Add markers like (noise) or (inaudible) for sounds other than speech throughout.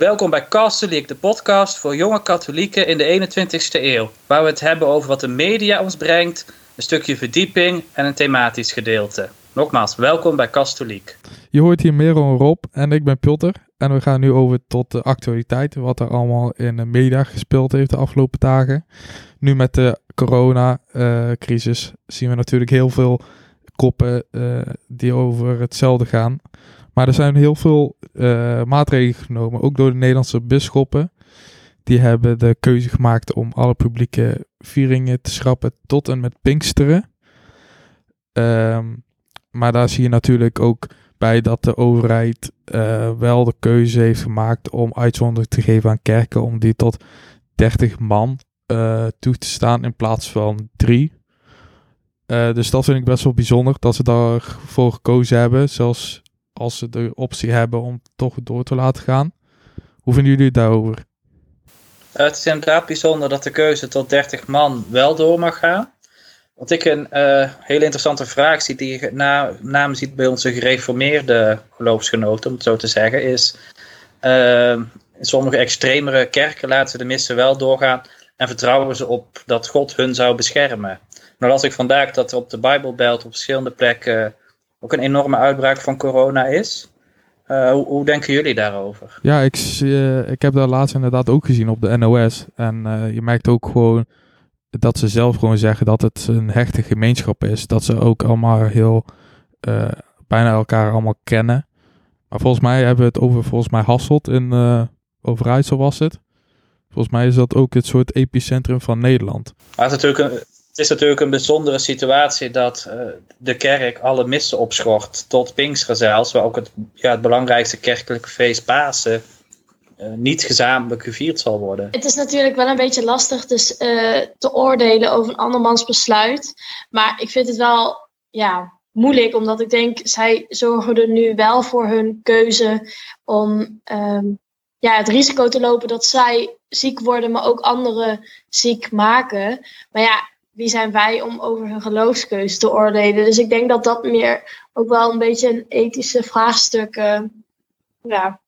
Welkom bij Katholiek, de podcast voor jonge katholieken in de 21ste eeuw. Waar we het hebben over wat de media ons brengt, een stukje verdieping en een thematisch gedeelte. Nogmaals, welkom bij Katholiek. Je hoort hier Merel en Rob en ik ben Pilter. En we gaan nu over tot de actualiteit, wat er allemaal in de media gespeeld heeft de afgelopen dagen. Nu met de corona-crisis zien we natuurlijk heel veel koppen uh, die over hetzelfde gaan. Maar er zijn heel veel uh, maatregelen genomen, ook door de Nederlandse bisschoppen. Die hebben de keuze gemaakt om alle publieke vieringen te schrappen tot en met Pinksteren. Um, maar daar zie je natuurlijk ook bij dat de overheid uh, wel de keuze heeft gemaakt om uitzondering te geven aan kerken om die tot 30 man uh, toe te staan in plaats van 3. Uh, dus dat vind ik best wel bijzonder dat ze daarvoor gekozen hebben. Zelfs als ze de optie hebben om toch door te laten gaan. Hoe vinden jullie het daarover? Het is inderdaad bijzonder dat de keuze tot 30 man wel door mag gaan. Wat ik een uh, hele interessante vraag zie, die je na, naam ziet bij onze gereformeerde geloofsgenoten, om het zo te zeggen, is uh, in sommige extremere kerken laten ze de missen wel doorgaan en vertrouwen ze op dat God hun zou beschermen. Nou las ik vandaag dat op de Bijbelbelt op verschillende plekken ook een enorme uitbraak van corona is. Uh, hoe, hoe, denken jullie daarover? Ja, ik, uh, ik heb dat laatst inderdaad ook gezien op de NOS. En uh, je merkt ook gewoon dat ze zelf gewoon zeggen dat het een hechte gemeenschap is. Dat ze ook allemaal heel bijna elkaar allemaal kennen. Maar volgens mij hebben we het over volgens mij Hasselt in Overijssel was het. Volgens mij is dat ook het soort epicentrum van Nederland. Maar het is natuurlijk een, het is natuurlijk een bijzondere situatie dat uh, de kerk alle missen opschort tot Pinksteren waar ook het, ja, het belangrijkste kerkelijke feest Pasen uh, niet gezamenlijk gevierd zal worden. Het is natuurlijk wel een beetje lastig dus, uh, te oordelen over een andermans besluit, maar ik vind het wel ja, moeilijk, omdat ik denk, zij zorgen er nu wel voor hun keuze om um, ja, het risico te lopen dat zij ziek worden, maar ook anderen ziek maken. Maar ja, wie zijn wij om over hun geloofskeuze te oordelen? Dus ik denk dat dat meer ook wel een beetje een ethische vraagstuk, uh, ja,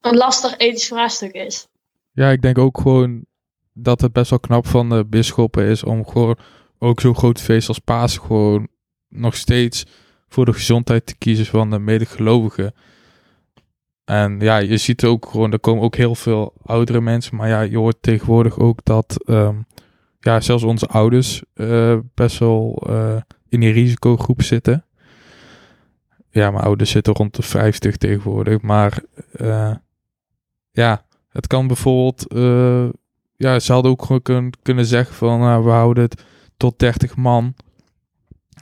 een lastig ethisch vraagstuk is. Ja, ik denk ook gewoon dat het best wel knap van de bisschoppen is om gewoon ook zo'n groot feest als Paas gewoon nog steeds voor de gezondheid te kiezen van de medegelovigen. En ja, je ziet ook gewoon, er komen ook heel veel oudere mensen. Maar ja, je hoort tegenwoordig ook dat um, ja, zelfs onze ouders uh, best wel uh, in die risicogroep zitten. Ja, mijn ouders zitten rond de 50 tegenwoordig. Maar uh, ja, het kan bijvoorbeeld. ja, ze hadden ook gewoon kun, kunnen zeggen van nou, we houden het tot 30 man.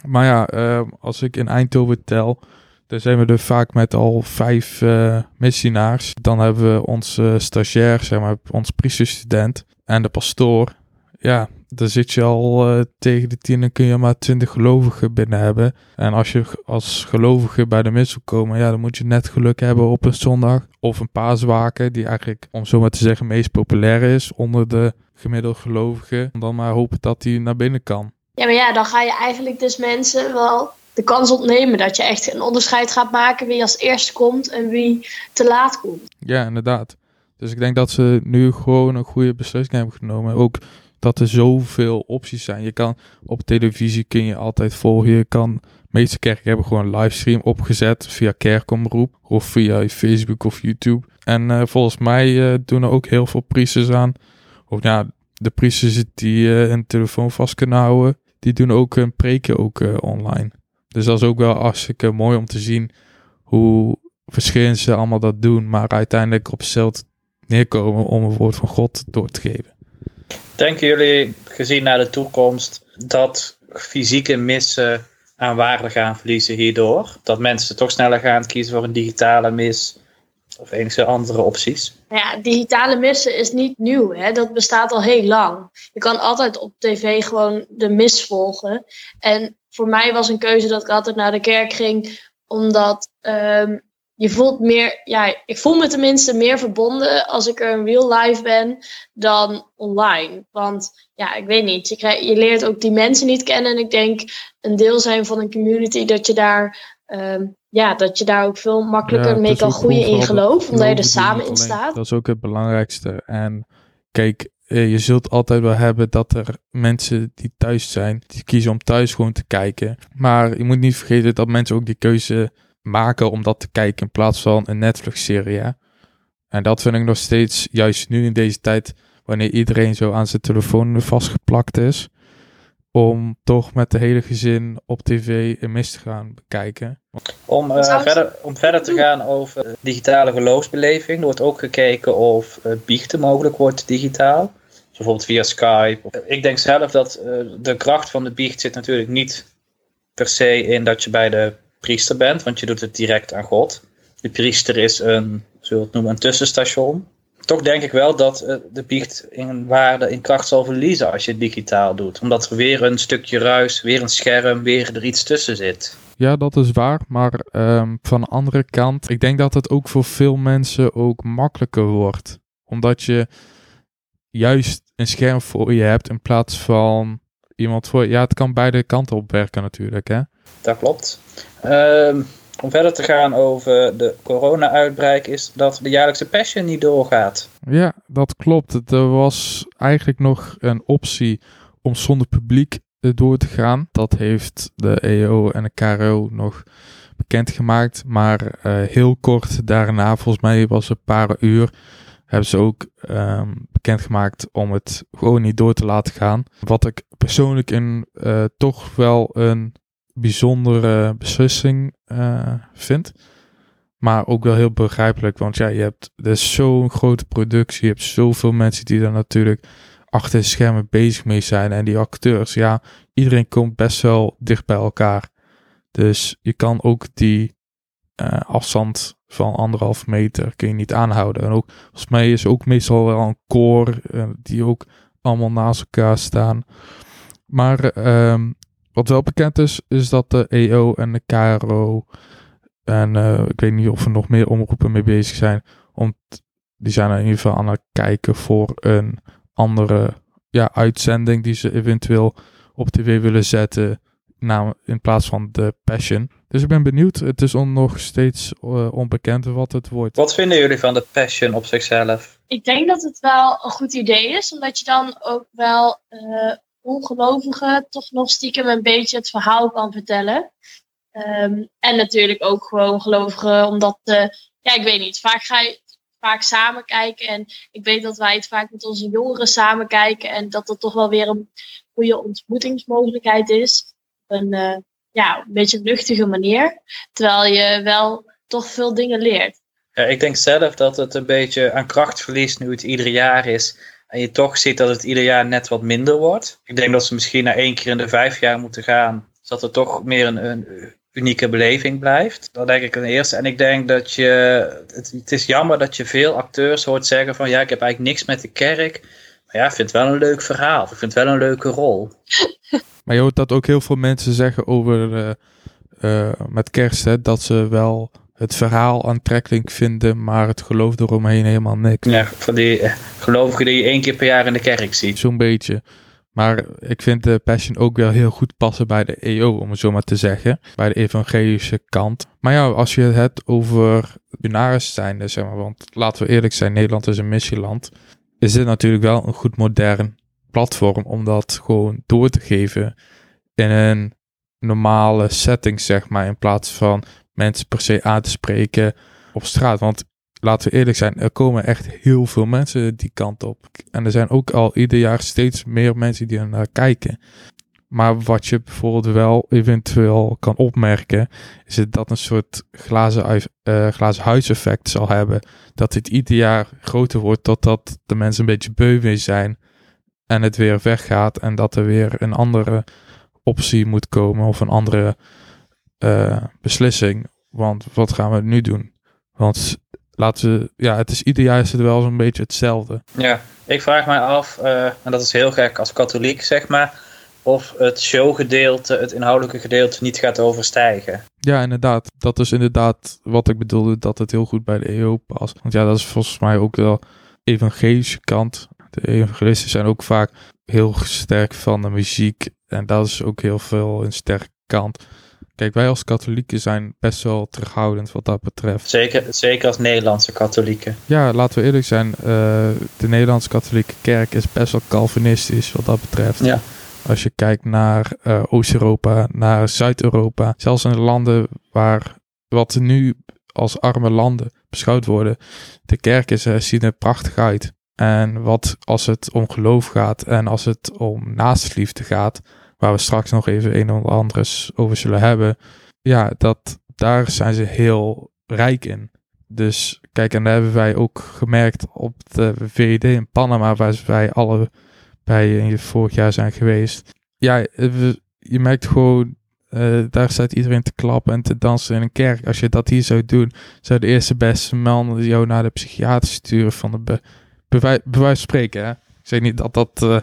Maar ja, als ik in Eindhoven tel dan zijn we er vaak met al vijf missionaars. Dan hebben we onze stagiair, zeg maar, onze priesterstudent en de pastoor. Ja, dan zit je al uh, tegen de tien en kun je maar twintig gelovigen binnen hebben. En als je als gelovige bij de mis wil komen, ja, dan moet je net geluk hebben op een zondag. Of een paaswaken, die eigenlijk, om zo maar te zeggen, meest populair is onder de gemiddelde gelovigen. Dan maar hopen dat die naar binnen kan. Ja, maar ja, dan ga je eigenlijk dus mensen wel de kans ontnemen dat je echt een onderscheid gaat maken wie als eerste komt en wie te laat komt. Ja, inderdaad. Dus ik denk dat ze nu gewoon een goede beslissing hebben genomen. Ook dat er zoveel opties zijn. Je kan op televisie kun je altijd volgen. Je kan, meeste kerken hebben gewoon een livestream opgezet via kerkomroep of via Facebook of YouTube. En uh, volgens mij uh, doen er ook heel veel priesters aan. Of ja, de priesters die uh, een telefoon vast kunnen houden, die doen ook een preken ook online. Dus dat is ook wel hartstikke mooi om te zien hoe verschillend ze allemaal dat doen, maar uiteindelijk op hetzelfde neerkomen om het woord van God door te geven. Denken jullie, gezien naar de toekomst, dat fysieke missen aan waarde gaan verliezen hierdoor? Dat mensen toch sneller gaan kiezen voor een digitale mis of enige andere opties? Ja, digitale missen is niet nieuw. Hè? Dat bestaat al heel lang. Je kan altijd op tv gewoon de mis volgen. En voor mij was een keuze dat ik altijd naar de kerk ging, omdat um, je voelt meer, ja, ik voel me tenminste meer verbonden als ik er in real life ben dan online. Want ja, ik weet niet, je, krijg, je leert ook die mensen niet kennen. En ik denk een deel zijn van een community dat je daar um, ja, dat je daar ook veel makkelijker Ja, mee kan groeien in geloof, omdat je er samen in staat. Dat is ook het belangrijkste. En kijk, eh, je zult altijd wel hebben dat er mensen die thuis zijn, die kiezen om thuis gewoon te kijken. Maar je moet niet vergeten dat mensen ook die keuze maken om dat te kijken in plaats van een Netflix-serie. En dat vind ik nog steeds, juist nu in deze tijd, wanneer iedereen zo aan zijn telefoon vastgeplakt is, om toch met de hele gezin op tv een mis te gaan bekijken. Om, eh, verder, om verder te gaan over digitale geloofsbeleving, er wordt ook gekeken of eh, biechten mogelijk wordt digitaal. Dus bijvoorbeeld via Skype. Ik denk zelf dat eh, de kracht van de biecht zit natuurlijk niet per se in dat je bij de priester bent, want je doet het direct aan God. De priester is een, zullen we het noemen, een tussenstation. Toch denk ik wel dat eh, de biecht in waarde, in kracht zal verliezen als je het digitaal doet. Omdat er weer een stukje ruis, weer een scherm, weer er iets tussen zit. Ja, dat is waar. Maar ehm, van de andere kant, ik denk dat het ook voor veel mensen ook makkelijker wordt. Omdat je juist een scherm voor je hebt in plaats van iemand voor. Ja, het kan beide kanten op werken natuurlijk, hè. Dat klopt. Ehm, om verder te gaan over de corona-uitbraak is dat de jaarlijkse Passion niet doorgaat. Ja, dat klopt. Er was eigenlijk nog een optie om zonder publiek eh, door te gaan. Dat heeft de EO en de KRO nog bekendgemaakt. Maar eh, heel kort daarna, volgens mij was het een paar uur, hebben ze ook ehm, bekendgemaakt om het gewoon niet door te laten gaan. Wat ik persoonlijk een, eh, toch wel een bijzondere beslissing eh, vind. Maar ook wel heel begrijpelijk, want ja, je hebt er zo'n grote productie, je hebt zoveel mensen die er natuurlijk achter de schermen bezig mee zijn. En die acteurs, ja, iedereen komt best wel dicht bij elkaar. Dus je kan ook die eh, afstand van anderhalf meter kun je niet aanhouden. En ook, volgens mij is ook meestal wel een koor eh, die ook allemaal naast elkaar staan. Maar ehm, wat wel bekend is, is dat de EO en de KRO en eh, ik weet niet of er nog meer omroepen mee bezig zijn. Om die zijn in ieder geval aan het kijken voor een andere ja, uitzending die ze eventueel op tv willen zetten. nam- in plaats van de Passion. Dus ik ben benieuwd. Het is on, nog steeds eh, onbekend wat het wordt. Wat vinden jullie van de Passion op zichzelf? Ik denk dat het wel een goed idee is, omdat je dan ook wel eh ongelovigen toch nog stiekem een beetje het verhaal kan vertellen. Ehm, en natuurlijk ook gewoon gelovigen, omdat, eh, ja, ik weet niet, vaak ga je vaak samen kijken. En ik weet dat wij het vaak met onze jongeren samen kijken. En dat dat toch wel weer een goede ontmoetingsmogelijkheid is. Een, eh, ja, een beetje luchtige manier. Terwijl je wel toch veel dingen leert. Ja, ik denk zelf dat het een beetje aan kracht verliest nu het ieder jaar is. En je toch ziet dat het ieder jaar net wat minder wordt. Ik denk dat ze misschien naar één keer in de vijf jaar moeten gaan. Zodat het toch meer een, een unieke beleving blijft. Dat denk ik ten eerste. En ik denk dat je. Het, het is jammer dat je veel acteurs hoort zeggen van ja, ik heb eigenlijk niks met de kerk. Maar ja, ik vind het wel een leuk verhaal. Ik vind het wel een leuke rol. (laughs) Maar je hoort dat ook heel veel mensen zeggen over eh, eh, met kerst. Hè, dat ze wel het verhaal aantrekkelijk vinden. Maar het geloof eromheen helemaal niks. Ja, van die eh, gelovigen die je één keer per jaar in de kerk ziet. Zo'n beetje. Maar ik vind de Passion ook wel heel goed passen bij de EO, om het zo maar te zeggen. Bij de evangelische kant. Maar ja, als je het hebt over Benaris zijn, zeg maar. Want laten we eerlijk zijn, Nederland is een missieland. Is dit natuurlijk wel een goed modern platform om dat gewoon door te geven in een normale setting, zeg maar. In plaats van mensen per se aan te spreken op straat. Want laten we eerlijk zijn, er komen echt heel veel mensen die kant op. En er zijn ook al ieder jaar steeds meer mensen die er naar kijken. Maar wat je bijvoorbeeld wel eventueel kan opmerken, is dat een soort glazen, eh, glazen huiseffect zal hebben. Dat dit ieder jaar groter wordt, totdat de mensen een beetje beu mee zijn en het weer weggaat. En dat er weer een andere optie moet komen of een andere eh, beslissing. Want wat gaan we nu doen? Want laten we, ja, het is ieder jaar is het wel zo'n beetje hetzelfde. Ja, ik vraag mij af, eh, en dat is heel gek als katholiek zeg maar, of het showgedeelte, het inhoudelijke gedeelte niet gaat overstijgen. Ja, inderdaad. Dat is inderdaad wat ik bedoelde, dat het heel goed bij de EO past. Want ja, dat is volgens mij ook wel evangelische kant. De evangelisten zijn ook vaak heel sterk van de muziek. En dat is ook heel veel een sterke kant. Kijk, wij als katholieken zijn best wel terughoudend wat dat betreft. Zeker, zeker als Nederlandse katholieken. Ja, laten we eerlijk zijn. Uh, de Nederlandse katholieke kerk is best wel calvinistisch wat dat betreft. Ja. Als je kijkt naar uh, Oost-Europa, naar Zuid-Europa. Zelfs in landen waar wat nu als arme landen beschouwd worden. De kerken uh, zien er prachtig uit. En wat als het om geloof gaat en als het om naastliefde gaat, waar we straks nog even een of andere over zullen hebben. Ja, dat, daar zijn ze heel rijk in. Dus kijk, en daar hebben wij ook gemerkt op de VED in Panama, waar wij alle bij vorig jaar zijn geweest. Ja, je merkt gewoon, uh, daar staat iedereen te klappen en te dansen in een kerk. Als je dat hier zou doen, zou de eerste beste man jou naar de psychiater sturen van de be, bewijs, bewijs spreken. Hè? Ik zeg niet dat dat uh,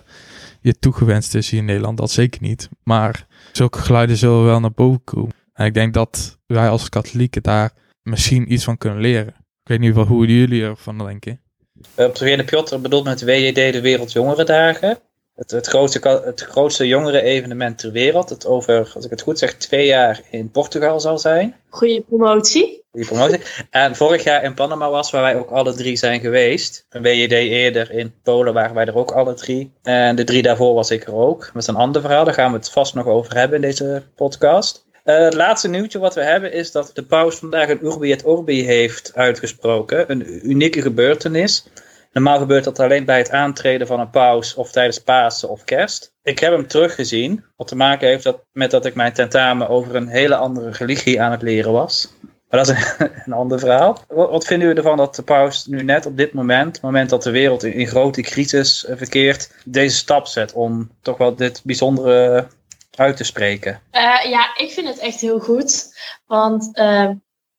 je toegewenst is hier in Nederland, dat zeker niet. Maar zulke geluiden zullen wel naar boven komen. En ik denk dat wij als katholieken daar misschien iets van kunnen leren. Ik weet niet wel hoe jullie ervan denken. Op de Tweede Piotr bedoelt met WJD de Wereldjongerendagen. Het, het, grootste, het grootste jongeren-evenement ter wereld. Het over, als ik het goed zeg, twee jaar in Portugal zal zijn. Goede promotie. Goede promotie. En vorig jaar in Panama was, waar wij ook alle drie zijn geweest. Een WJD eerder in Polen waren wij er ook alle drie. En de drie daarvoor was ik er ook. Met een ander verhaal, daar gaan we het vast nog over hebben in deze podcast. Uh, het laatste nieuwtje wat we hebben is dat de paus vandaag een Urbi et Orbi heeft uitgesproken. Een unieke gebeurtenis. Normaal gebeurt dat alleen bij het aantreden van een paus of tijdens Pasen of Kerst. Ik heb hem teruggezien, wat te maken heeft dat, met dat ik mijn tentamen over een hele andere religie aan het leren was. Maar dat is (laughs) een, ander verhaal. Wat, vinden u ervan dat de paus nu net op dit moment, het moment dat de wereld in, grote crisis verkeert, deze stap zet om toch wel dit bijzondere uit te spreken? Uh, ja, ik vind het echt heel goed. Want uh,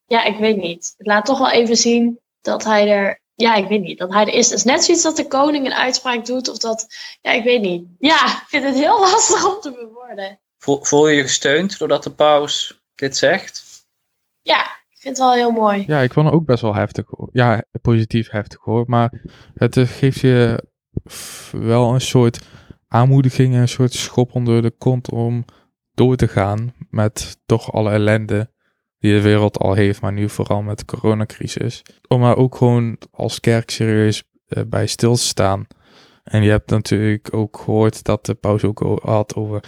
ja, ik weet niet. Het laat toch wel even zien dat hij er. Ja, ik weet niet. Dat hij er is. Het is net zoiets dat de koning een uitspraak doet. Of dat. Ja, ik weet niet. Ja, ik vind het heel (laughs) lastig om te bewoorden. Voel, voel je je gesteund doordat de paus dit zegt? Ja, ik vind het wel heel mooi. Ja, ik vond het ook best wel heftig. Ja, positief heftig hoor. Maar het geeft je wel een soort aanmoediging en een soort schop onder de kont om door te gaan met toch alle ellende die de wereld al heeft, maar nu vooral met de coronacrisis. Om er ook gewoon als kerk serieus uh, bij stil te staan. En je hebt natuurlijk ook gehoord dat de paus ook had over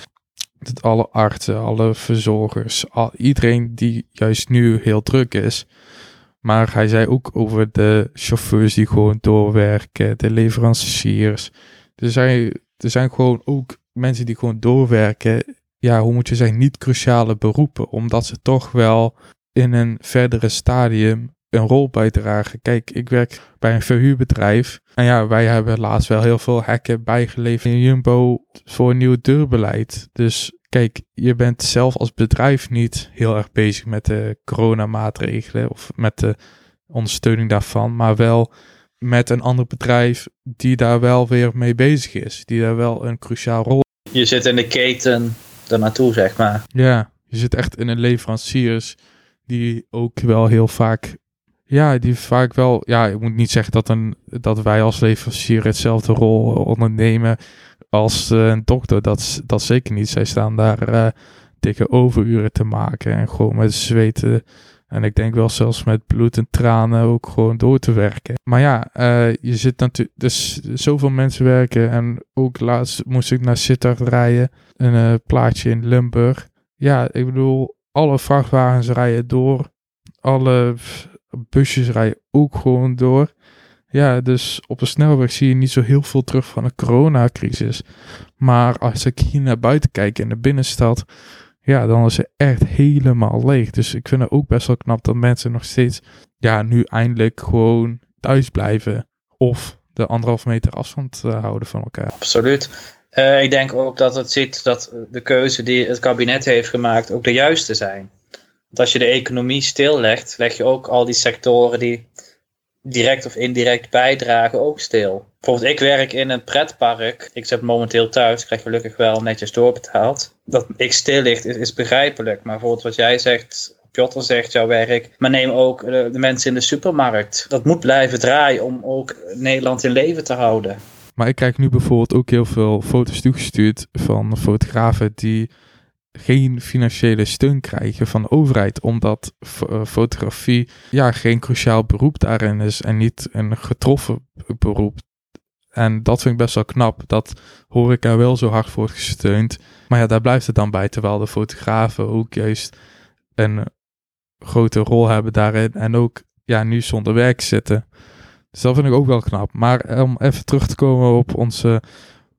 dat alle artsen, alle verzorgers, al, iedereen die juist nu heel druk is. Maar hij zei ook over de chauffeurs die gewoon doorwerken, de leveranciers. Dus hij er zijn gewoon ook mensen die gewoon doorwerken. Ja, hoe moet je zeggen, niet cruciale beroepen. Omdat ze toch wel in een verdere stadium een rol bijdragen. Kijk, ik werk bij een verhuurbedrijf. En ja, wij hebben laatst wel heel veel hekken bijgeleverd in Jumbo voor een nieuw deurbeleid. Dus kijk, je bent zelf als bedrijf niet heel erg bezig met de coronamaatregelen of met de ondersteuning daarvan, maar wel met een ander bedrijf die daar wel weer mee bezig is. Die daar wel een cruciaal rol. Je zit in de keten ernaartoe, zeg maar. Ja, je zit echt in een leveranciers die ook wel heel vaak. Ja, die vaak wel. Ja, ik moet niet zeggen dat, een, dat wij als leverancier hetzelfde rol ondernemen als uh, een dokter. Dat, dat zeker niet. Zij staan daar uh, dikke overuren te maken en gewoon met zweten en ik denk wel zelfs met bloed en tranen ook gewoon door te werken. Maar ja, uh, je zit natuurlijk, dus zoveel mensen werken. En ook laatst moest ik naar Sittard rijden, een uh, plaatje in Limburg. Ja, ik bedoel, alle vrachtwagens rijden door. Alle busjes rijden ook gewoon door. Ja, dus op de snelweg zie je niet zo heel veel terug van de coronacrisis. Maar als ik hier naar buiten kijk in de binnenstad, ja, dan is het echt helemaal leeg. Dus ik vind het ook best wel knap dat mensen nog steeds, ja, nu eindelijk gewoon thuis blijven. Of de anderhalf meter afstand uh, houden van elkaar. Absoluut. Uh, ik denk ook dat het ziet dat de keuze die het kabinet heeft gemaakt ook de juiste zijn. Want als je de economie stillegt, leg je ook al die sectoren die direct of indirect bijdragen ook stil. Bijvoorbeeld, ik werk in een pretpark. Ik zit momenteel thuis, krijg gelukkig wel netjes doorbetaald. Dat ik stil ligt is, begrijpelijk. Maar bijvoorbeeld wat jij zegt, Piotr zegt, jouw werk. Maar neem ook de, mensen in de supermarkt. Dat moet blijven draaien om ook Nederland in leven te houden. Maar ik krijg nu bijvoorbeeld ook heel veel foto's toegestuurd van fotografen die geen financiële steun krijgen van de overheid, omdat uh, fotografie ja, geen cruciaal beroep daarin is en niet een getroffen beroep. En dat vind ik best wel knap, dat horeca wel zo hard wordt gesteund. Maar ja, daar blijft het dan bij, terwijl de fotografen ook juist een grote rol hebben daarin en ook ja, nu zonder werk zitten. Dus dat vind ik ook wel knap. Maar om even terug te komen op onze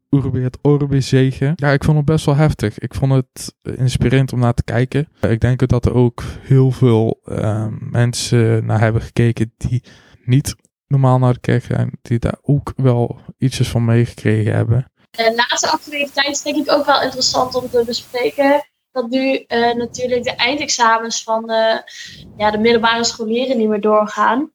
Urbi het Orbi zegen. Ja, ik vond het best wel heftig. Ik vond het inspirerend om naar te kijken. Ik denk dat er ook heel veel uh, mensen naar hebben gekeken die niet normaal naar de kerk gaan. Die daar ook wel ietsjes van meegekregen hebben. De laatste activiteit is denk ik ook wel interessant om te bespreken. Dat nu natuurlijk de eindexamens van ja, de middelbare scholieren niet meer doorgaan.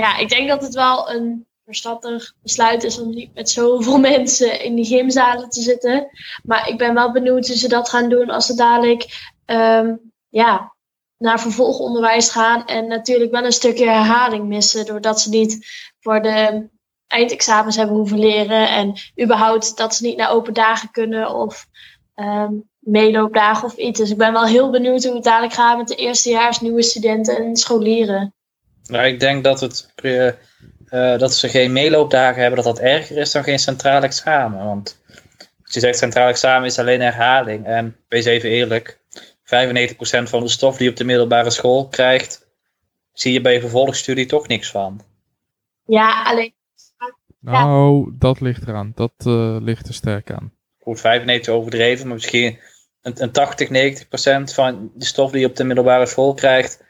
Ja, ik denk dat het wel een verstandig besluit is om niet met zoveel (laughs) mensen in die gymzalen te zitten. Maar ik ben wel benieuwd hoe ze dat gaan doen als ze dadelijk um, ja, naar vervolgonderwijs gaan. En natuurlijk wel een stukje herhaling missen. Doordat ze niet voor de eindexamens hebben hoeven leren. En überhaupt dat ze niet naar open dagen kunnen of um, meeloopdagen of iets. Dus ik ben wel heel benieuwd hoe het dadelijk gaat met de eerstejaars nieuwe studenten en scholieren. Nou, ik denk dat het uh, dat ze geen meeloopdagen hebben, dat dat erger is dan geen centraal examen. Want als je zegt centraal examen is alleen herhaling. En wees even eerlijk, 95% van de stof die je op de middelbare school krijgt, zie je bij je vervolgstudie toch niks van. Ja, alleen. Nou, dat ligt eraan. Dat uh, ligt er sterk aan. Goed, 95 overdreven, maar misschien een, een 80, 90% van de stof die je op de middelbare school krijgt,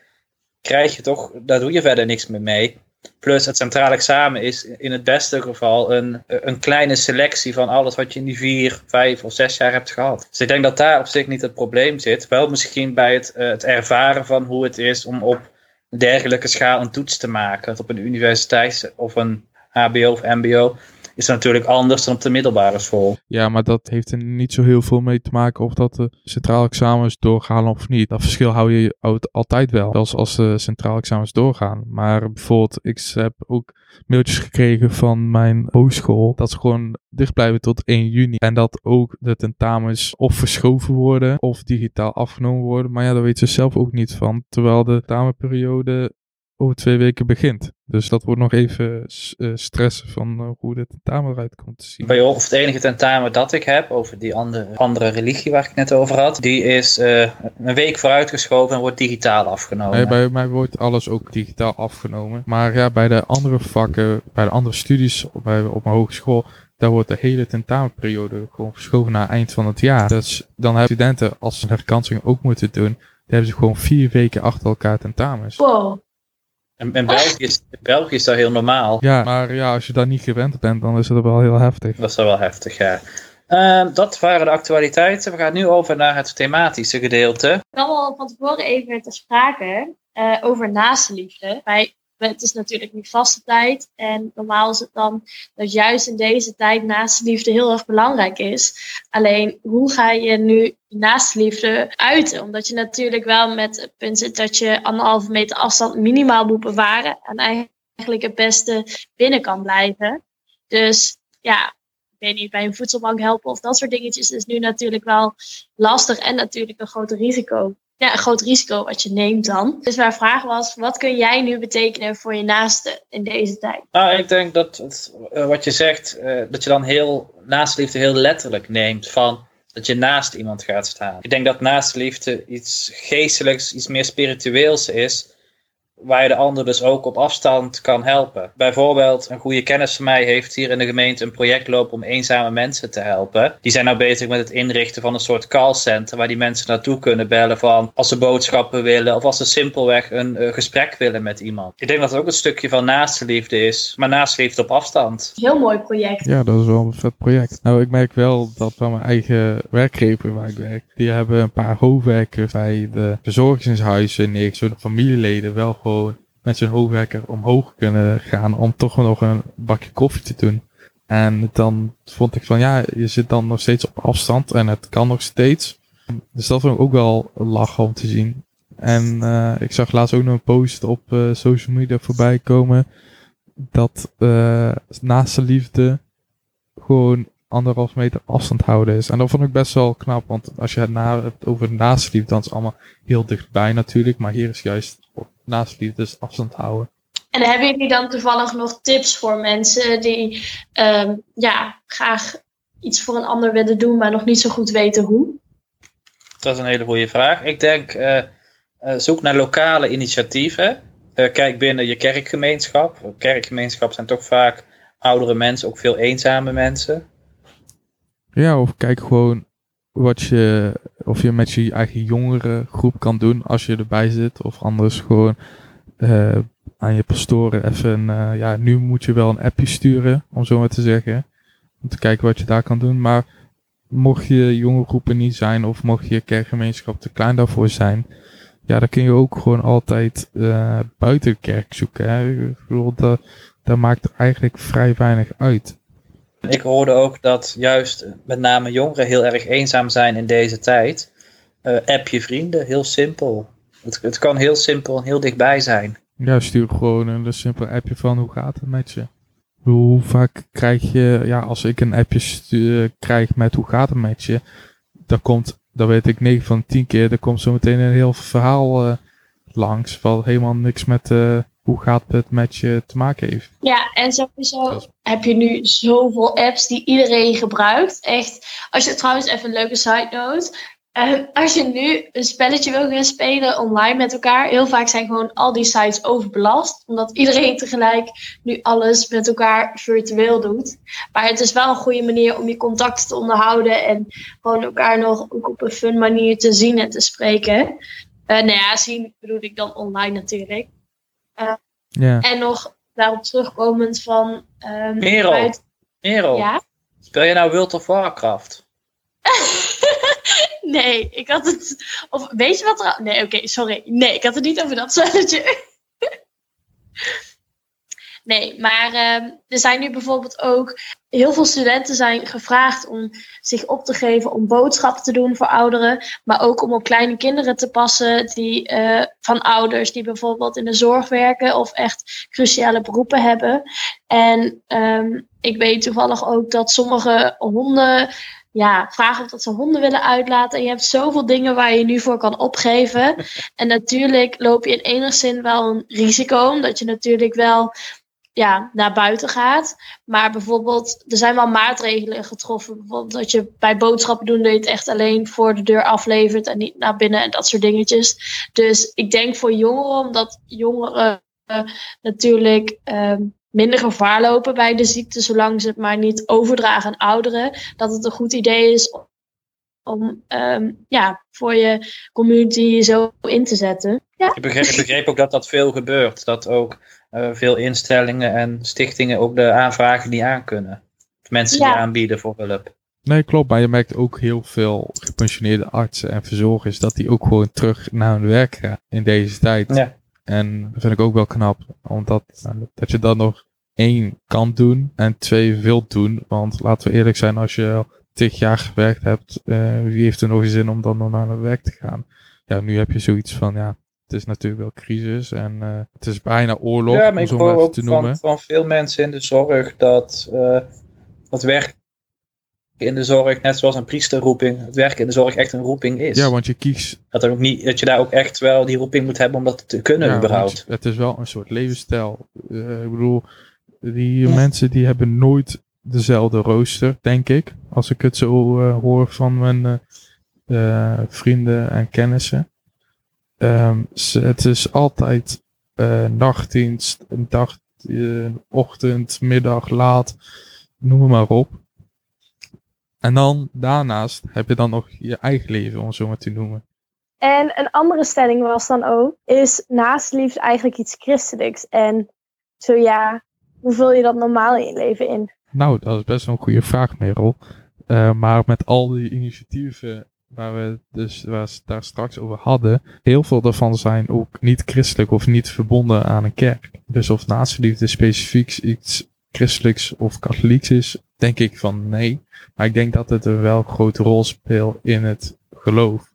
krijg je toch, daar doe je verder niks meer mee. Plus het centraal examen is in het beste geval een, een kleine selectie van alles wat je in die vier, vijf of zes jaar hebt gehad. Dus ik denk dat daar op zich niet het probleem zit. Wel misschien bij het, uh, het ervaren van hoe het is om op dergelijke schaal een toets te maken. Op een universiteit of een HBO of MBO is natuurlijk anders dan op de middelbare school. Ja, maar dat heeft er niet zo heel veel mee te maken of dat de centraal examens doorgaan of niet. Dat verschil hou je altijd wel, zelfs als de centraal examens doorgaan. Maar bijvoorbeeld, ik heb ook mailtjes gekregen van mijn hogeschool dat ze gewoon dicht blijven tot 1 juni. En dat ook de tentamens of verschoven worden of digitaal afgenomen worden. Maar ja, daar weten ze zelf ook niet van. Terwijl de tamenperiode over twee weken begint. Dus dat wordt nog even uh, stressen van uh, hoe de tentamen eruit komt te zien. Bij of het enige tentamen dat ik heb over die andere, andere religie waar ik net over had, die is uh, een week vooruitgeschoven en wordt digitaal afgenomen. Nee, bij mij wordt alles ook digitaal afgenomen. Maar ja, bij de andere vakken, bij de andere studies bij, op mijn hogeschool, daar wordt de hele tentamenperiode gewoon verschoven naar eind van het jaar. Dus dan hebben studenten, als ze een herkansing ook moeten doen, dan hebben ze gewoon vier weken achter elkaar tentamens. Wow. En in België, is, in België is dat heel normaal. Ja, maar ja, als je daar niet gewend bent, dan is het wel heel heftig. Dat is wel heftig, ja. Uh, dat waren de actualiteiten. We gaan nu over naar het thematische gedeelte. Ik kwam al van tevoren even te sprake uh, over naastenliefde. Wij het is natuurlijk niet vaste tijd. En normaal is het dan dat juist in deze tijd liefde heel erg belangrijk is. Alleen, hoe ga je nu liefde uiten? Omdat je natuurlijk wel met het punt zit dat je anderhalve meter afstand minimaal moet bewaren. En eigenlijk het beste binnen kan blijven. Dus ja, ik weet bij een voedselbank helpen of dat soort dingetjes is nu natuurlijk wel lastig en natuurlijk een groot risico ja, een groot risico wat je neemt dan. Dus mijn vraag was, wat kun jij nu betekenen voor je naaste in deze tijd? Nou, ik denk dat het, uh, wat je zegt, uh, dat je dan heel naastliefde heel letterlijk neemt van dat je naast iemand gaat staan. Ik denk dat naastliefde iets geestelijks, iets meer spiritueels is waar je de ander dus ook op afstand kan helpen. Bijvoorbeeld, een goede kennis van mij heeft hier in de gemeente een project lopen om eenzame mensen te helpen. Die zijn nou bezig met het inrichten van een soort callcenter waar die mensen naartoe kunnen bellen van als ze boodschappen willen of als ze simpelweg een uh, gesprek willen met iemand. Ik denk dat het ook een stukje van naastenliefde is, maar naastenliefde op afstand. Heel mooi project. Ja, dat is wel een vet project. Nou, ik merk wel dat bij mijn eigen werkgever waar ik werk, die hebben een paar hoofdwerkers bij de verzorgingshuizen neer, zo'n familieleden wel gewoon met zijn hoofdwerker omhoog kunnen gaan om toch nog een bakje koffie te doen. En dan vond ik van ja, je zit dan nog steeds op afstand en het kan nog steeds. Dus dat vond ik ook wel lachen om te zien. En uh, ik zag laatst ook nog een post op uh, social media voorbij komen. Dat uh, naast de liefde gewoon anderhalf meter afstand houden is. En dat vond ik best wel knap, want als je het over naastliefde, dan is het allemaal heel dichtbij natuurlijk. Maar hier is juist naastliefde, dus afstand houden. En hebben jullie dan toevallig nog tips voor mensen die ehm, ja, graag iets voor een ander willen doen, maar nog niet zo goed weten hoe? Dat is een hele goede vraag. Ik denk, uh, uh, zoek naar lokale initiatieven. Uh, kijk binnen je kerkgemeenschap. Kerkgemeenschap zijn toch vaak oudere mensen, ook veel eenzame mensen. Ja, of kijk gewoon wat je, of je met je eigen jongere groep kan doen als je erbij zit. Of anders gewoon aan je pastoren even, uh, ja, nu moet je wel een appje sturen, om zo maar te zeggen. Om te kijken wat je daar kan doen. Maar mocht je jonge groepen niet zijn, of mocht je kerkgemeenschap te klein daarvoor zijn, ja, dan kun je ook gewoon altijd uh, buiten kerk zoeken. Hè. Ik dat, dat maakt eigenlijk vrij weinig uit. Ik hoorde ook dat juist met name jongeren heel erg eenzaam zijn in deze tijd. Uh, app je vrienden, heel simpel. Het, het kan heel simpel en heel dichtbij zijn. Ja, stuur gewoon een simpel appje van hoe gaat het met je. Hoe vaak krijg je, ja, als ik een appje stuur, krijg met hoe gaat het met je, dan komt, dan weet ik 9 van 10 keer, er komt zo meteen een heel verhaal uh, langs, wat helemaal niks met hoe gaat het met je te maken heeft. Ja, en sowieso heb je nu zoveel apps die iedereen gebruikt. Echt, als je trouwens even een leuke side note, uh, als je nu een spelletje wil gaan spelen online met elkaar, heel vaak zijn gewoon al die sites overbelast, omdat iedereen tegelijk nu alles met elkaar virtueel doet. Maar het is wel een goede manier om je contacten te onderhouden en gewoon elkaar nog ook op een fun manier te zien en te spreken. Uh, nou ja, zien bedoel ik dan online natuurlijk. Uh, yeah. En nog daarop terugkomend van. Um, Merel, uit... Merel. Ja? speel je nou World of Warcraft? (laughs) Nee, ik had het. Of weet je wat er. Nee, oké, okay, sorry. Nee, ik had het niet over dat spelletje. (laughs) nee, maar uh, er zijn nu bijvoorbeeld ook. Heel veel studenten zijn gevraagd om zich op te geven om boodschappen te doen voor ouderen. Maar ook om op kleine kinderen te passen die, uh, van ouders die bijvoorbeeld in de zorg werken of echt cruciale beroepen hebben. En um, ik weet toevallig ook dat sommige honden ja, vragen of dat ze honden willen uitlaten. En je hebt zoveel dingen waar je nu voor kan opgeven. (laughs) En natuurlijk loop je in enig zin wel een risico, omdat je natuurlijk wel ja, naar buiten gaat. Maar bijvoorbeeld, er zijn wel maatregelen getroffen. Bijvoorbeeld dat je bij boodschappen doen, dat je het echt alleen voor de deur aflevert en niet naar binnen en dat soort dingetjes. Dus ik denk voor jongeren, omdat jongeren uh, natuurlijk um, minder gevaar lopen bij de ziekte, zolang ze het maar niet overdragen aan ouderen, dat het een goed idee is om um, ja, voor je community zo in te zetten. Ja. Ik, begreep, ik begreep ook dat dat veel gebeurt. Dat ook veel instellingen en stichtingen ook de aanvragen niet aankunnen. Mensen ja. die aanbieden voor hulp. Nee, klopt. Maar je merkt ook heel veel gepensioneerde artsen en verzorgers dat die ook gewoon terug naar hun werk gaan in deze tijd. Ja. En dat vind ik ook wel knap. Omdat dat je dan nog één kan doen en twee wilt doen. Want laten we eerlijk zijn, als je al tig jaar gewerkt hebt, uh, wie heeft er nog zin om dan nog naar het werk te gaan? Ja, nu heb je zoiets van, ja, het is natuurlijk wel crisis en uh, het is bijna oorlog, ja, maar om zo maar even te noemen. Van, van veel mensen in de zorg dat uh, het werk in de zorg, net zoals een priesterroeping, het werk in de zorg echt een roeping is. Ja, want je kiest... Dat, er ook niet, dat je daar ook echt wel die roeping moet hebben om dat te kunnen ja, überhaupt. Het is wel een soort levensstijl. Uh, ik bedoel, die ja. mensen die hebben nooit dezelfde rooster, denk ik. Als ik het zo uh, hoor van mijn uh, vrienden en kennissen. Um, het is altijd nachtdienst, dag, ochtend, middag, laat, noem maar op. En dan daarnaast heb je dan nog je eigen leven, om het zo maar te noemen. En een andere stelling was dan ook, is naastliefde eigenlijk iets christelijks? En zo ja, hoe vul je dat normaal in je leven in? Nou, dat is best wel een goede vraag, Merel. Uh, maar met al die initiatieven waar we dus daar straks over hadden, heel veel daarvan zijn ook niet christelijk of niet verbonden aan een kerk. Dus of naastliefde specifiek iets christelijks of katholieks is, denk ik van nee. Maar ik denk dat het een wel grote rol speelt in het geloof.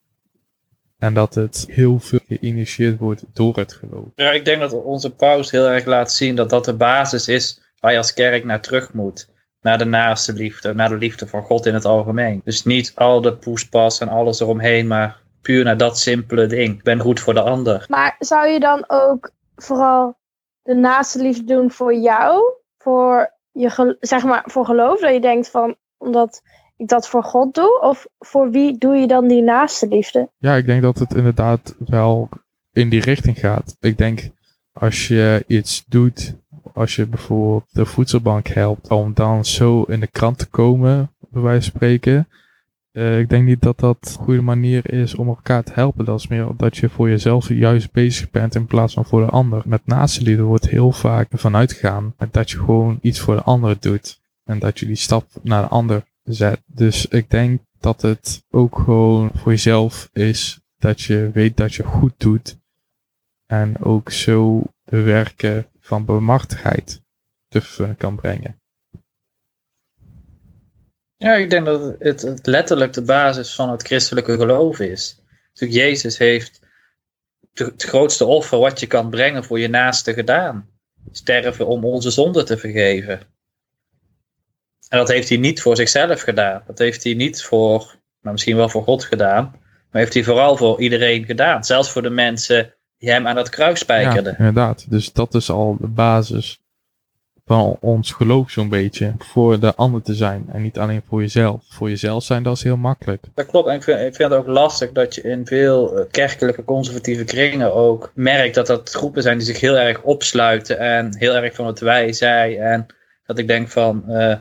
En dat het heel veel geïnitieerd wordt door het geloof. Ja, ik denk dat onze paus heel erg laat zien dat dat de basis is waar je als kerk naar terug moet. Naar de naaste liefde, naar de liefde van God in het algemeen. Dus niet al de poespas en alles eromheen, maar puur naar dat simpele ding. Ik ben goed voor de ander. Maar zou je dan ook vooral de naaste liefde doen voor jou? Voor je zeg maar voor geloof? Dat je denkt van omdat ik dat voor God doe? Of voor wie doe je dan die naaste liefde? Ja, ik denk dat het inderdaad wel in die richting gaat. Ik denk als je iets doet, als je bijvoorbeeld de voedselbank helpt, om dan zo in de krant te komen, bij wijze van spreken. Uh, ik denk niet dat dat een goede manier is om elkaar te helpen. Dat is meer dat je voor jezelf juist bezig bent in plaats van voor de ander. Met naastenlieden wordt heel vaak vanuit gegaan dat je gewoon iets voor de ander doet. En dat je die stap naar de ander zet. Dus ik denk dat het ook gewoon voor jezelf is dat je weet dat je goed doet. En ook zo de werken van bemachtigheid te kan brengen. Ja, ik denk dat het, letterlijk de basis van het christelijke geloof is. Jezus heeft het grootste offer wat je kan brengen voor je naaste gedaan. Sterven om onze zonden te vergeven. En dat heeft hij niet voor zichzelf gedaan. Dat heeft hij niet voor, nou misschien wel voor God gedaan. Maar heeft hij vooral voor iedereen gedaan. Zelfs voor de mensen die hem aan het kruis spijkerden. Ja, inderdaad. Dus dat is al de basis van ons geloof zo'n beetje. Voor de ander te zijn en niet alleen voor jezelf. Voor jezelf zijn, dat is heel makkelijk. Dat klopt. En ik vind, ik vind het ook lastig dat je in veel eh, kerkelijke conservatieve kringen ook merkt dat dat groepen zijn die zich heel erg opsluiten en heel erg van het wij, zij. En dat ik denk van, uh,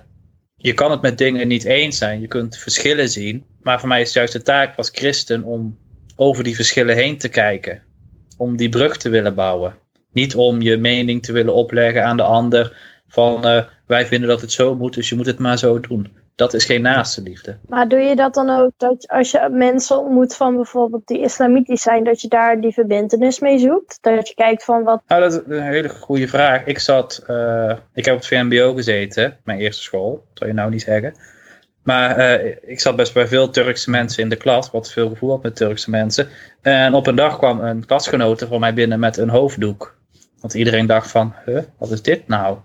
je kan het met dingen niet eens zijn. Je kunt verschillen zien. Maar voor mij is het juist de taak als christen om over die verschillen heen te kijken. Om die brug te willen bouwen. Niet om je mening te willen opleggen aan de ander. Van uh, wij vinden dat het zo moet, dus je moet het maar zo doen dat is geen naaste liefde. Maar doe je dat dan ook dat als je mensen ontmoet van bijvoorbeeld die islamitisch zijn, dat je daar die verbindenis mee zoekt? Dat je kijkt van wat. Nou, dat is een hele goede vraag. Ik zat, uh, ik heb op het VMBO gezeten, mijn eerste school, dat zou je nou niet zeggen. Maar uh, ik zat best bij veel Turkse mensen in de klas, wat veel gevoel had met Turkse mensen. En op een dag kwam een klasgenote van mij binnen met een hoofddoek. Want iedereen dacht van, huh, wat is dit nou?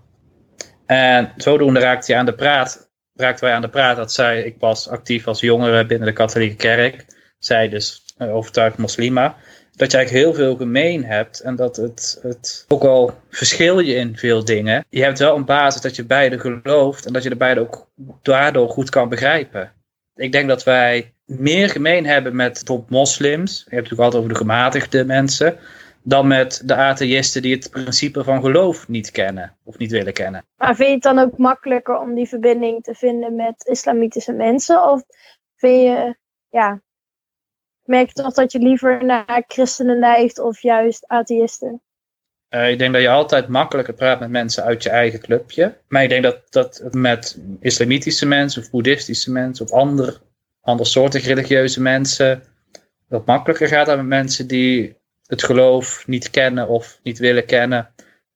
En zodoende raakte hij aan de praat raakten wij aan de praat dat zij, ik was actief als jongere binnen de katholieke kerk, zij dus uh, overtuigd moslima, dat je eigenlijk heel veel gemeen hebt en dat het, het ook al verschil je in veel dingen. Je hebt wel een basis dat je beide gelooft en dat je de beide ook daardoor goed kan begrijpen. Ik denk dat wij meer gemeen hebben met bijvoorbeeld moslims. Je hebt het natuurlijk altijd over de gematigde mensen dan met de atheïsten die het principe van geloof niet kennen of niet willen kennen. Maar vind je het dan ook makkelijker om die verbinding te vinden met islamitische mensen? Of vind je, ja, merk je toch dat je liever naar christenen neigt of juist atheïsten? Uh, ik denk dat je altijd makkelijker praat met mensen uit je eigen clubje. Maar ik denk dat dat met islamitische mensen of boeddhistische mensen of andere, andersoortige religieuze mensen wat makkelijker gaat dan met mensen die het geloof niet kennen of niet willen kennen.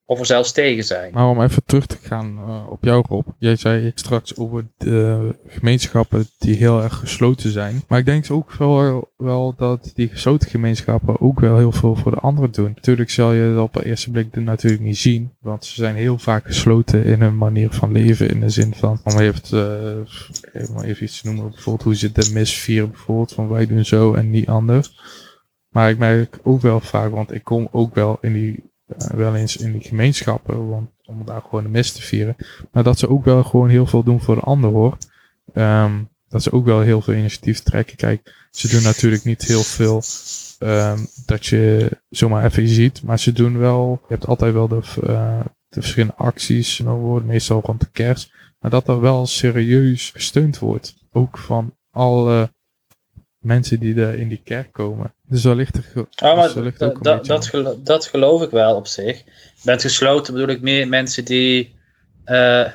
Of er zelfs tegen zijn. Maar om even terug te gaan uh, op jou Rob. Jij zei straks over de gemeenschappen die heel erg gesloten zijn. Maar ik denk ook wel, wel dat die gesloten gemeenschappen ook wel heel veel voor de anderen doen. Natuurlijk zal je dat op de eerste blik natuurlijk niet zien. Want ze zijn heel vaak gesloten in hun manier van leven. In de zin van, om even, uh, even, iets te noemen. Bijvoorbeeld hoe ze de mis vieren bijvoorbeeld. Van wij doen zo en niet anders. Maar ik merk ook wel vaak, want ik kom ook wel in die, wel eens in die gemeenschappen, want, om daar gewoon de mis te vieren. Maar dat ze ook wel gewoon heel veel doen voor de ander hoor. Um, dat ze ook wel heel veel initiatief trekken. Kijk, ze doen natuurlijk niet heel veel um, dat je zomaar even ziet. Maar ze doen wel, je hebt altijd wel de, uh, de verschillende acties, meestal rond de kerst. Maar dat er wel serieus gesteund wordt. Ook van alle mensen die er in die kerk komen. Dus daar ligt er, oh, maar dus ook dat, dat, geloof, dat geloof ik wel op zich. Met gesloten bedoel ik meer mensen die uh,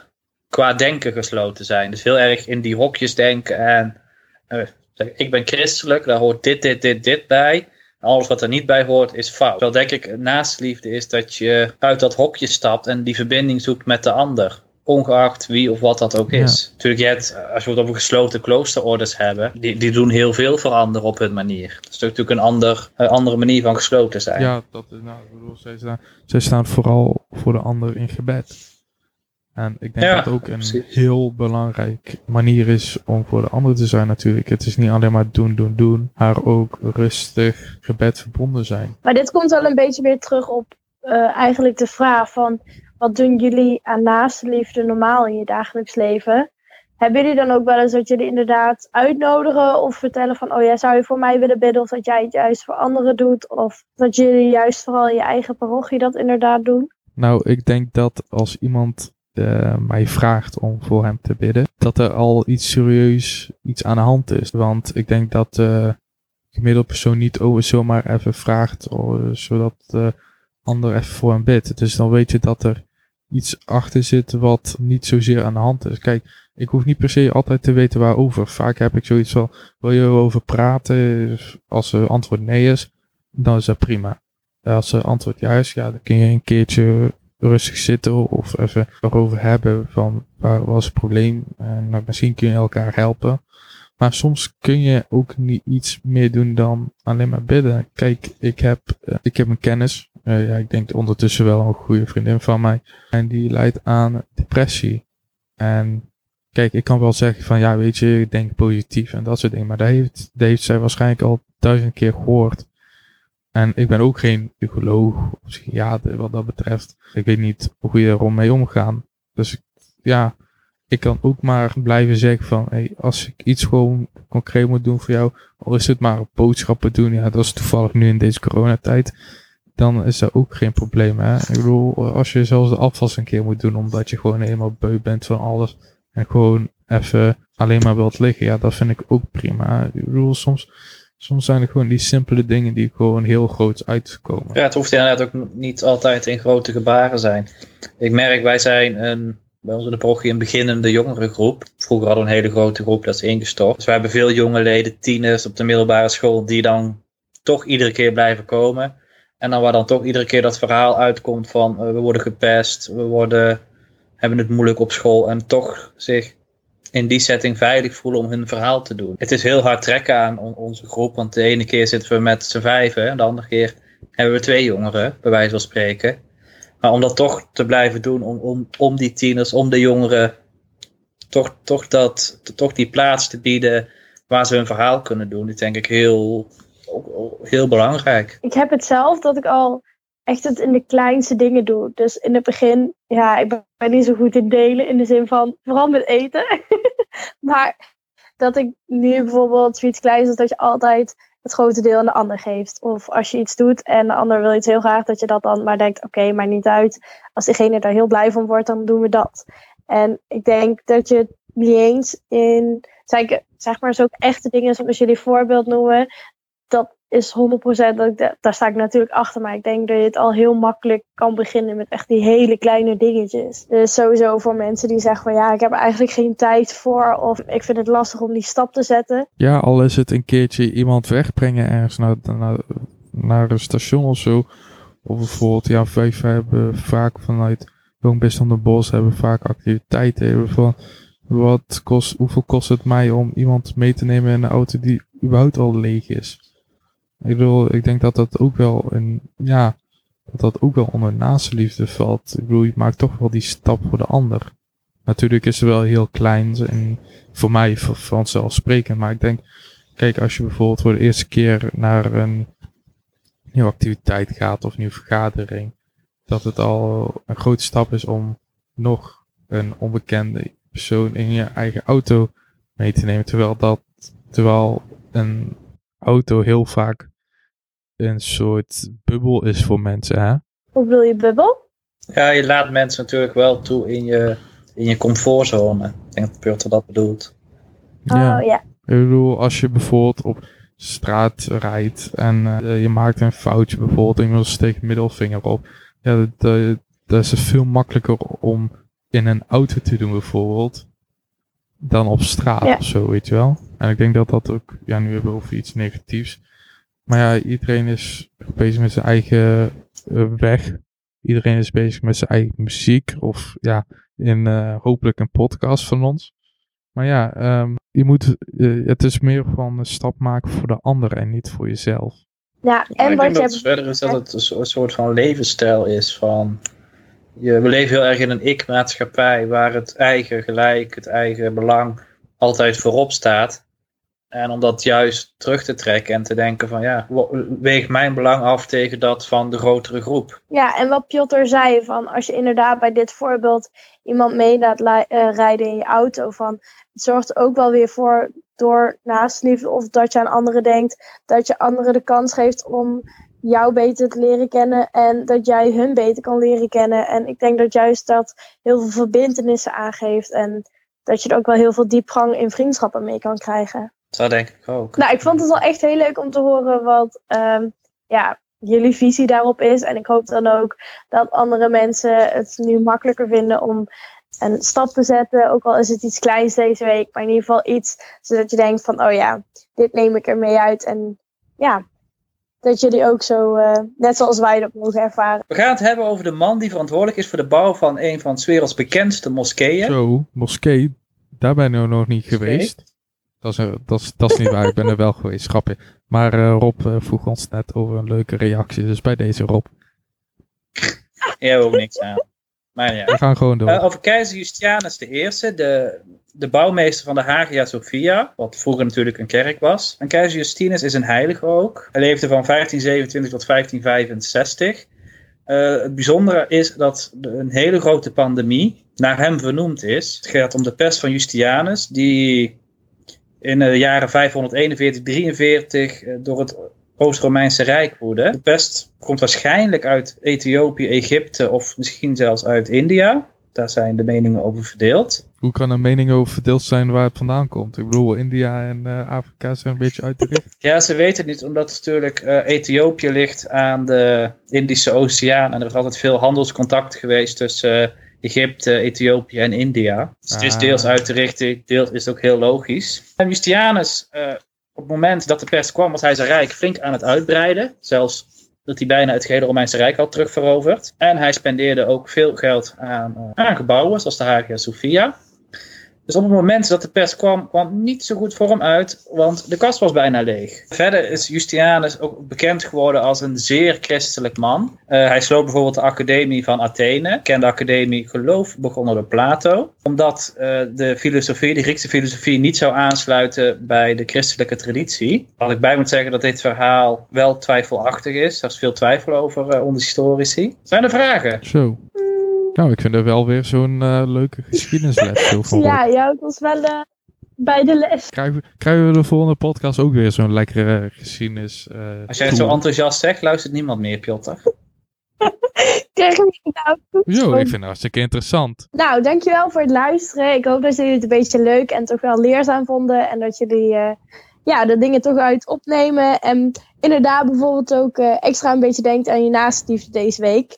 qua denken gesloten zijn. Dus heel erg in die hokjes denken en uh, ik ben christelijk, daar hoort dit, dit, dit, dit bij. alles wat er niet bij hoort is fout. Wel denk ik, naastliefde is dat je uit dat hokje stapt en die verbinding zoekt met de ander ongeacht wie of wat dat ook is. Natuurlijk, je hebt, als we het over gesloten kloosterorders hebben, die, die doen heel veel veranderen op hun manier. Dat is natuurlijk een ander, andere manier van gesloten zijn. Ja, dat, nou, ik bedoel, zij, staan, zij staan vooral voor de ander in gebed. En ik denk Ja, dat het ook een precies. heel belangrijk manier is om voor de ander te zijn natuurlijk. Het is niet alleen maar doen, doen, doen, maar ook rustig gebed verbonden zijn. Maar dit komt wel een beetje weer terug op eh, eigenlijk de vraag van wat doen jullie aan naaste liefde normaal in je dagelijks leven? Hebben jullie dan ook wel eens dat jullie inderdaad uitnodigen of vertellen van oh ja, zou je voor mij willen bidden of dat jij het juist voor anderen doet of dat jullie juist vooral in je eigen parochie dat inderdaad doen? Nou, ik denk dat als iemand eh, mij vraagt om voor hem te bidden, dat er al iets serieus iets aan de hand is. Want ik denk dat de gemiddelde persoon niet over zomaar even vraagt, oh, zodat ander even voor hem bidt. Dus dan weet je dat er iets achter zit wat niet zozeer aan de hand is. Kijk, ik hoef niet per se altijd te weten waarover. Vaak heb ik zoiets van, wil je erover praten? Als de antwoord nee is, dan is dat prima. Als de antwoord ja is, ja, dan kun je een keertje rustig zitten of even erover hebben van waar was het probleem en misschien kun je elkaar helpen. Maar soms kun je ook niet iets meer doen dan alleen maar bidden. Kijk, ik heb, eh, ik heb een kennis, eh, ja, ik denk ondertussen wel een goede vriendin van mij, en die leidt aan depressie. En kijk, ik kan wel zeggen van ja, weet je, ik denk positief en dat soort dingen, maar dat heeft, dat heeft zij waarschijnlijk al duizend keer gehoord. En ik ben ook geen psycholoog of psychiater wat dat betreft. Ik weet niet hoe je er mee omgaan. Dus ja, ik kan ook maar blijven zeggen van, hey, als ik iets gewoon concreet moet doen voor jou, al is het maar boodschappen doen, ja, dat is toevallig nu in deze coronatijd, dan is dat ook geen probleem, hè. Ik bedoel, als je zelfs de afwas een keer moet doen, omdat je gewoon helemaal beu bent van alles, en gewoon even alleen maar wilt liggen, ja, dat vind ik ook prima. Ik bedoel, soms, soms zijn er gewoon die simpele dingen die gewoon heel groot uitkomen. Ja, het hoeft inderdaad ook niet altijd in grote gebaren zijn. Ik merk, wij zijn een, bij ons in de parochie een beginnende jongerengroep. Vroeger hadden we een hele grote groep, dat is ingestort. Dus we hebben veel jonge leden, tieners op de middelbare school, die dan toch iedere keer blijven komen. En dan waar dan toch iedere keer dat verhaal uitkomt van eh, we worden gepest, we worden, hebben het moeilijk op school en toch zich in die setting veilig voelen om hun verhaal te doen. Het is heel hard trekken aan on- onze groep, want de ene keer zitten we met z'n vijven en de andere keer hebben we twee jongeren, bij wijze van spreken. Maar om dat toch te blijven doen, om, om, om die tieners, om de jongeren, toch, toch, dat, toch die plaats te bieden waar ze hun verhaal kunnen doen, is denk ik heel, heel belangrijk. Ik heb het zelf dat ik al echt het in de kleinste dingen doe. Dus in het begin, ja, ik ben- niet zo goed in delen in de zin van, vooral met eten. (laughs) maar dat ik nu bijvoorbeeld zoiets kleins is dat je altijd het grote deel aan de ander geeft. Of als je iets doet en de ander wil iets heel graag, dat je dat dan maar denkt, oké, maar niet uit. Als diegene daar heel blij van wordt, dan doen we dat. En ik denk dat je het niet eens in, zeg, zeg maar, zulke echte dingen zoals jullie voorbeeld noemen, dat is 100% dat ik da- daar sta ik natuurlijk achter. Maar ik denk dat je het al heel makkelijk kan beginnen met echt die hele kleine dingetjes. Dus sowieso voor mensen die zeggen van ja, ik heb eigenlijk geen tijd voor. Of ik vind het lastig om die stap te zetten. Ja, al is het een keertje iemand wegbrengen ergens naar, naar, naar een station of zo. Of bijvoorbeeld, ja, wij hebben vaak vanuit Jong Best van de Bos hebben vaak activiteiten. Van, wat kost, hoeveel kost het mij om iemand mee te nemen in een auto die überhaupt al leeg is? Ik bedoel, ik denk dat dat ook wel een, ja, dat dat ook wel onder naaste liefde valt. Ik bedoel, je maakt toch wel die stap voor de ander. Natuurlijk is het wel heel klein en voor mij vanzelfsprekend, maar ik denk, kijk, als je bijvoorbeeld voor de eerste keer naar een nieuwe activiteit gaat of nieuwe vergadering, dat het al een grote stap is om nog een onbekende persoon in je eigen auto mee te nemen. Terwijl dat, terwijl een auto heel vaak een soort bubbel is voor mensen, hè? Hoe bedoel je bubbel? Ja, je laat mensen natuurlijk wel toe in je, in je comfortzone. Ik denk dat Purter dat bedoelt. Oh ja. Ik bedoel, als je bijvoorbeeld op straat rijdt en eh, je maakt een foutje bijvoorbeeld en iemand steekt middelvinger op. Ja, dat, dat, dat is veel makkelijker om in een auto te doen bijvoorbeeld dan op straat Ja. of zo, weet je wel. En ik denk dat dat ook, ja nu hebben we over iets negatiefs. Maar ja, iedereen is bezig met zijn eigen eh, weg. Iedereen is bezig met zijn eigen muziek of ja, in eh, hopelijk een podcast van ons. Maar ja, ehm, je moet, eh, het is meer van een stap maken voor de ander en niet voor jezelf. Ja, En en ik wat denk je dat hebt. het verder is dat het een soort van levensstijl is van je, we leven heel erg in een ik-maatschappij waar het eigen gelijk, het eigen belang altijd voorop staat. En om dat juist terug te trekken en te denken van ja, weeg mijn belang af tegen dat van de grotere groep. Ja, en wat Piotr zei, van als je inderdaad bij dit voorbeeld iemand mee laat uh, rijden in je auto, van het zorgt ook wel weer voor door naastliefde of dat je aan anderen denkt, dat je anderen de kans geeft om jou beter te leren kennen en dat jij hun beter kan leren kennen. En ik denk dat juist dat heel veel verbindenissen aangeeft en dat je er ook wel heel veel diepgang in vriendschappen mee kan krijgen. Dat denk ik ook. Nou, ik vond het wel echt heel leuk om te horen wat um, ja, jullie visie daarop is. En ik hoop dan ook dat andere mensen het nu makkelijker vinden om een stap te zetten. Ook al is het iets kleins deze week, maar in ieder geval iets zodat je denkt van, oh ja, dit neem ik er mee uit. En ja, dat jullie ook zo, uh, net zoals wij dat mogen ervaren. We gaan het hebben over de man die verantwoordelijk is voor de bouw van een van 's werelds bekendste moskeeën. Zo, moskee, daar ben ik nog niet geweest. Dat is, dat, is, dat is niet waar, ik ben er wel geweest, grapje. Maar uh, Rob uh, vroeg ons net over een leuke reactie, dus bij deze Rob. Hebt ook niks aan. Maar ja. We gaan gewoon door. Uh, over keizer Justianus I, de, de bouwmeester van de Hagia Sophia, wat vroeger natuurlijk een kerk was. En keizer Justinus is een heilige ook. Hij leefde van 1527 tot 1565. het bijzondere is dat een hele grote pandemie naar hem vernoemd is. Het gaat om de pest van Justianus, die in de jaren 541, 43 eh, door het Oost-Romeinse Rijk woedde. De pest komt waarschijnlijk uit Ethiopië, Egypte of misschien zelfs uit India. Daar zijn de meningen over verdeeld. Hoe kan er meningen over verdeeld zijn waar het vandaan komt? Ik bedoel, India en uh, Afrika zijn een beetje uit de richt. Ja, ze weten het niet, omdat natuurlijk uh, Ethiopië ligt aan de Indische Oceaan. En er is altijd veel handelscontact geweest tussen Egypte, Ethiopië en India. Dus het is ah. deels uit de richting, deels is het ook heel logisch. En Justianus, uh, op het moment dat de pers kwam, was hij zijn rijk flink aan het uitbreiden. Zelfs dat hij bijna het gehele Romeinse Rijk had terugveroverd. En hij spendeerde ook veel geld aan, uh, aan gebouwen, zoals de Hagia Sophia. Dus op het moment dat de pers kwam, kwam niet zo goed voor hem uit, want de kast was bijna leeg. Verder is Justianus ook bekend geworden als een zeer christelijk man. Uh, hij sloot bijvoorbeeld de academie van Athene, kende academie geloof, begonnen door Plato. Omdat uh, de filosofie, de Griekse filosofie, niet zou aansluiten bij de christelijke traditie. Wat ik bij moet zeggen dat dit verhaal wel twijfelachtig is. Er is veel twijfel over uh, onder historici. Zijn er vragen? Zo. Nou, ik vind er wel weer zo'n uh, leuke geschiedenisles. (laughs) ja, ja, het was wel uh, bij de les. Krijgen, krijgen we de volgende podcast ook weer zo'n lekkere geschiedenis? Uh, Als jij het zo enthousiast zegt, luistert niemand meer, Piotr. (laughs) Nou Jo, ik vind het hartstikke interessant. Nou, dankjewel voor het luisteren. Ik hoop dat jullie het een beetje leuk en toch wel leerzaam vonden. En dat jullie ja, de dingen toch uit opnemen. En inderdaad bijvoorbeeld ook extra een beetje denkt aan je naaste deze week.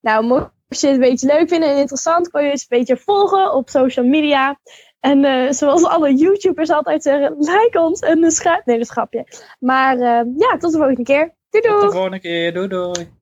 Nou, mocht als je het een beetje leuk vindt en interessant, kun je het een beetje volgen op social media. En uh, zoals alle YouTubers altijd zeggen, like ons en schrijf. Nee, dat is grapje. Maar uh, ja, tot de volgende keer. Doei doei. Tot de volgende keer. Doei doei.